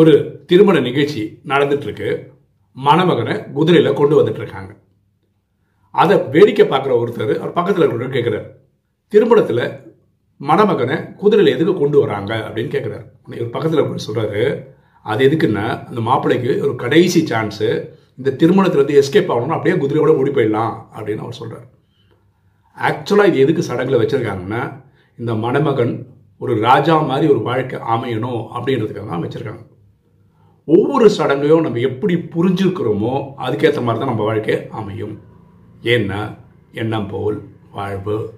ஒரு திருமண நிகழ்ச்சி நடந்துட்டுருக்கு. மணமகனை குதிரையில் கொண்டு வந்துட்டுருக்காங்க. அதை வேடிக்கை பார்க்குற ஒருத்தர் அவர் பக்கத்தில் இருக்கிறவர் கேட்குறாரு திருமணத்தில் மணமகனை குதிரையில் எதுக்கு கொண்டு வராங்க அப்படின்னு கேட்குறாரு இவர் பக்கத்தில் இருக்கிறவர் சொல்கிறாரு அது எதுக்குன்னா அந்த மாப்பிள்ளைக்கு ஒரு கடைசி சான்ஸு இந்த திருமணத்துலேருந்து எஸ்கேப் ஆகணும்னு அப்படியே குதிரையோட ஓடி போயிடலாம் அப்படின்னு அவர் சொல்கிறார் ஆக்சுவலாக இது எதுக்கு சடங்கில் வச்சுருக்காங்கன்னா இந்த மணமகன் ஒரு ராஜா மாதிரி ஒரு வாழ்க்கை அமையணும் அப்படின்றதுக்காக தான் வச்சுருக்காங்க. ஒவ்வொரு சடங்கையும் நம்ம எப்படி புரிஞ்சுருக்கிறோமோ அதுக்கேற்ற மாதிரி தான் நம்ம வாழ்க்கை அமையும். ஏன்னா எண்ணம் போல் வாழ்வு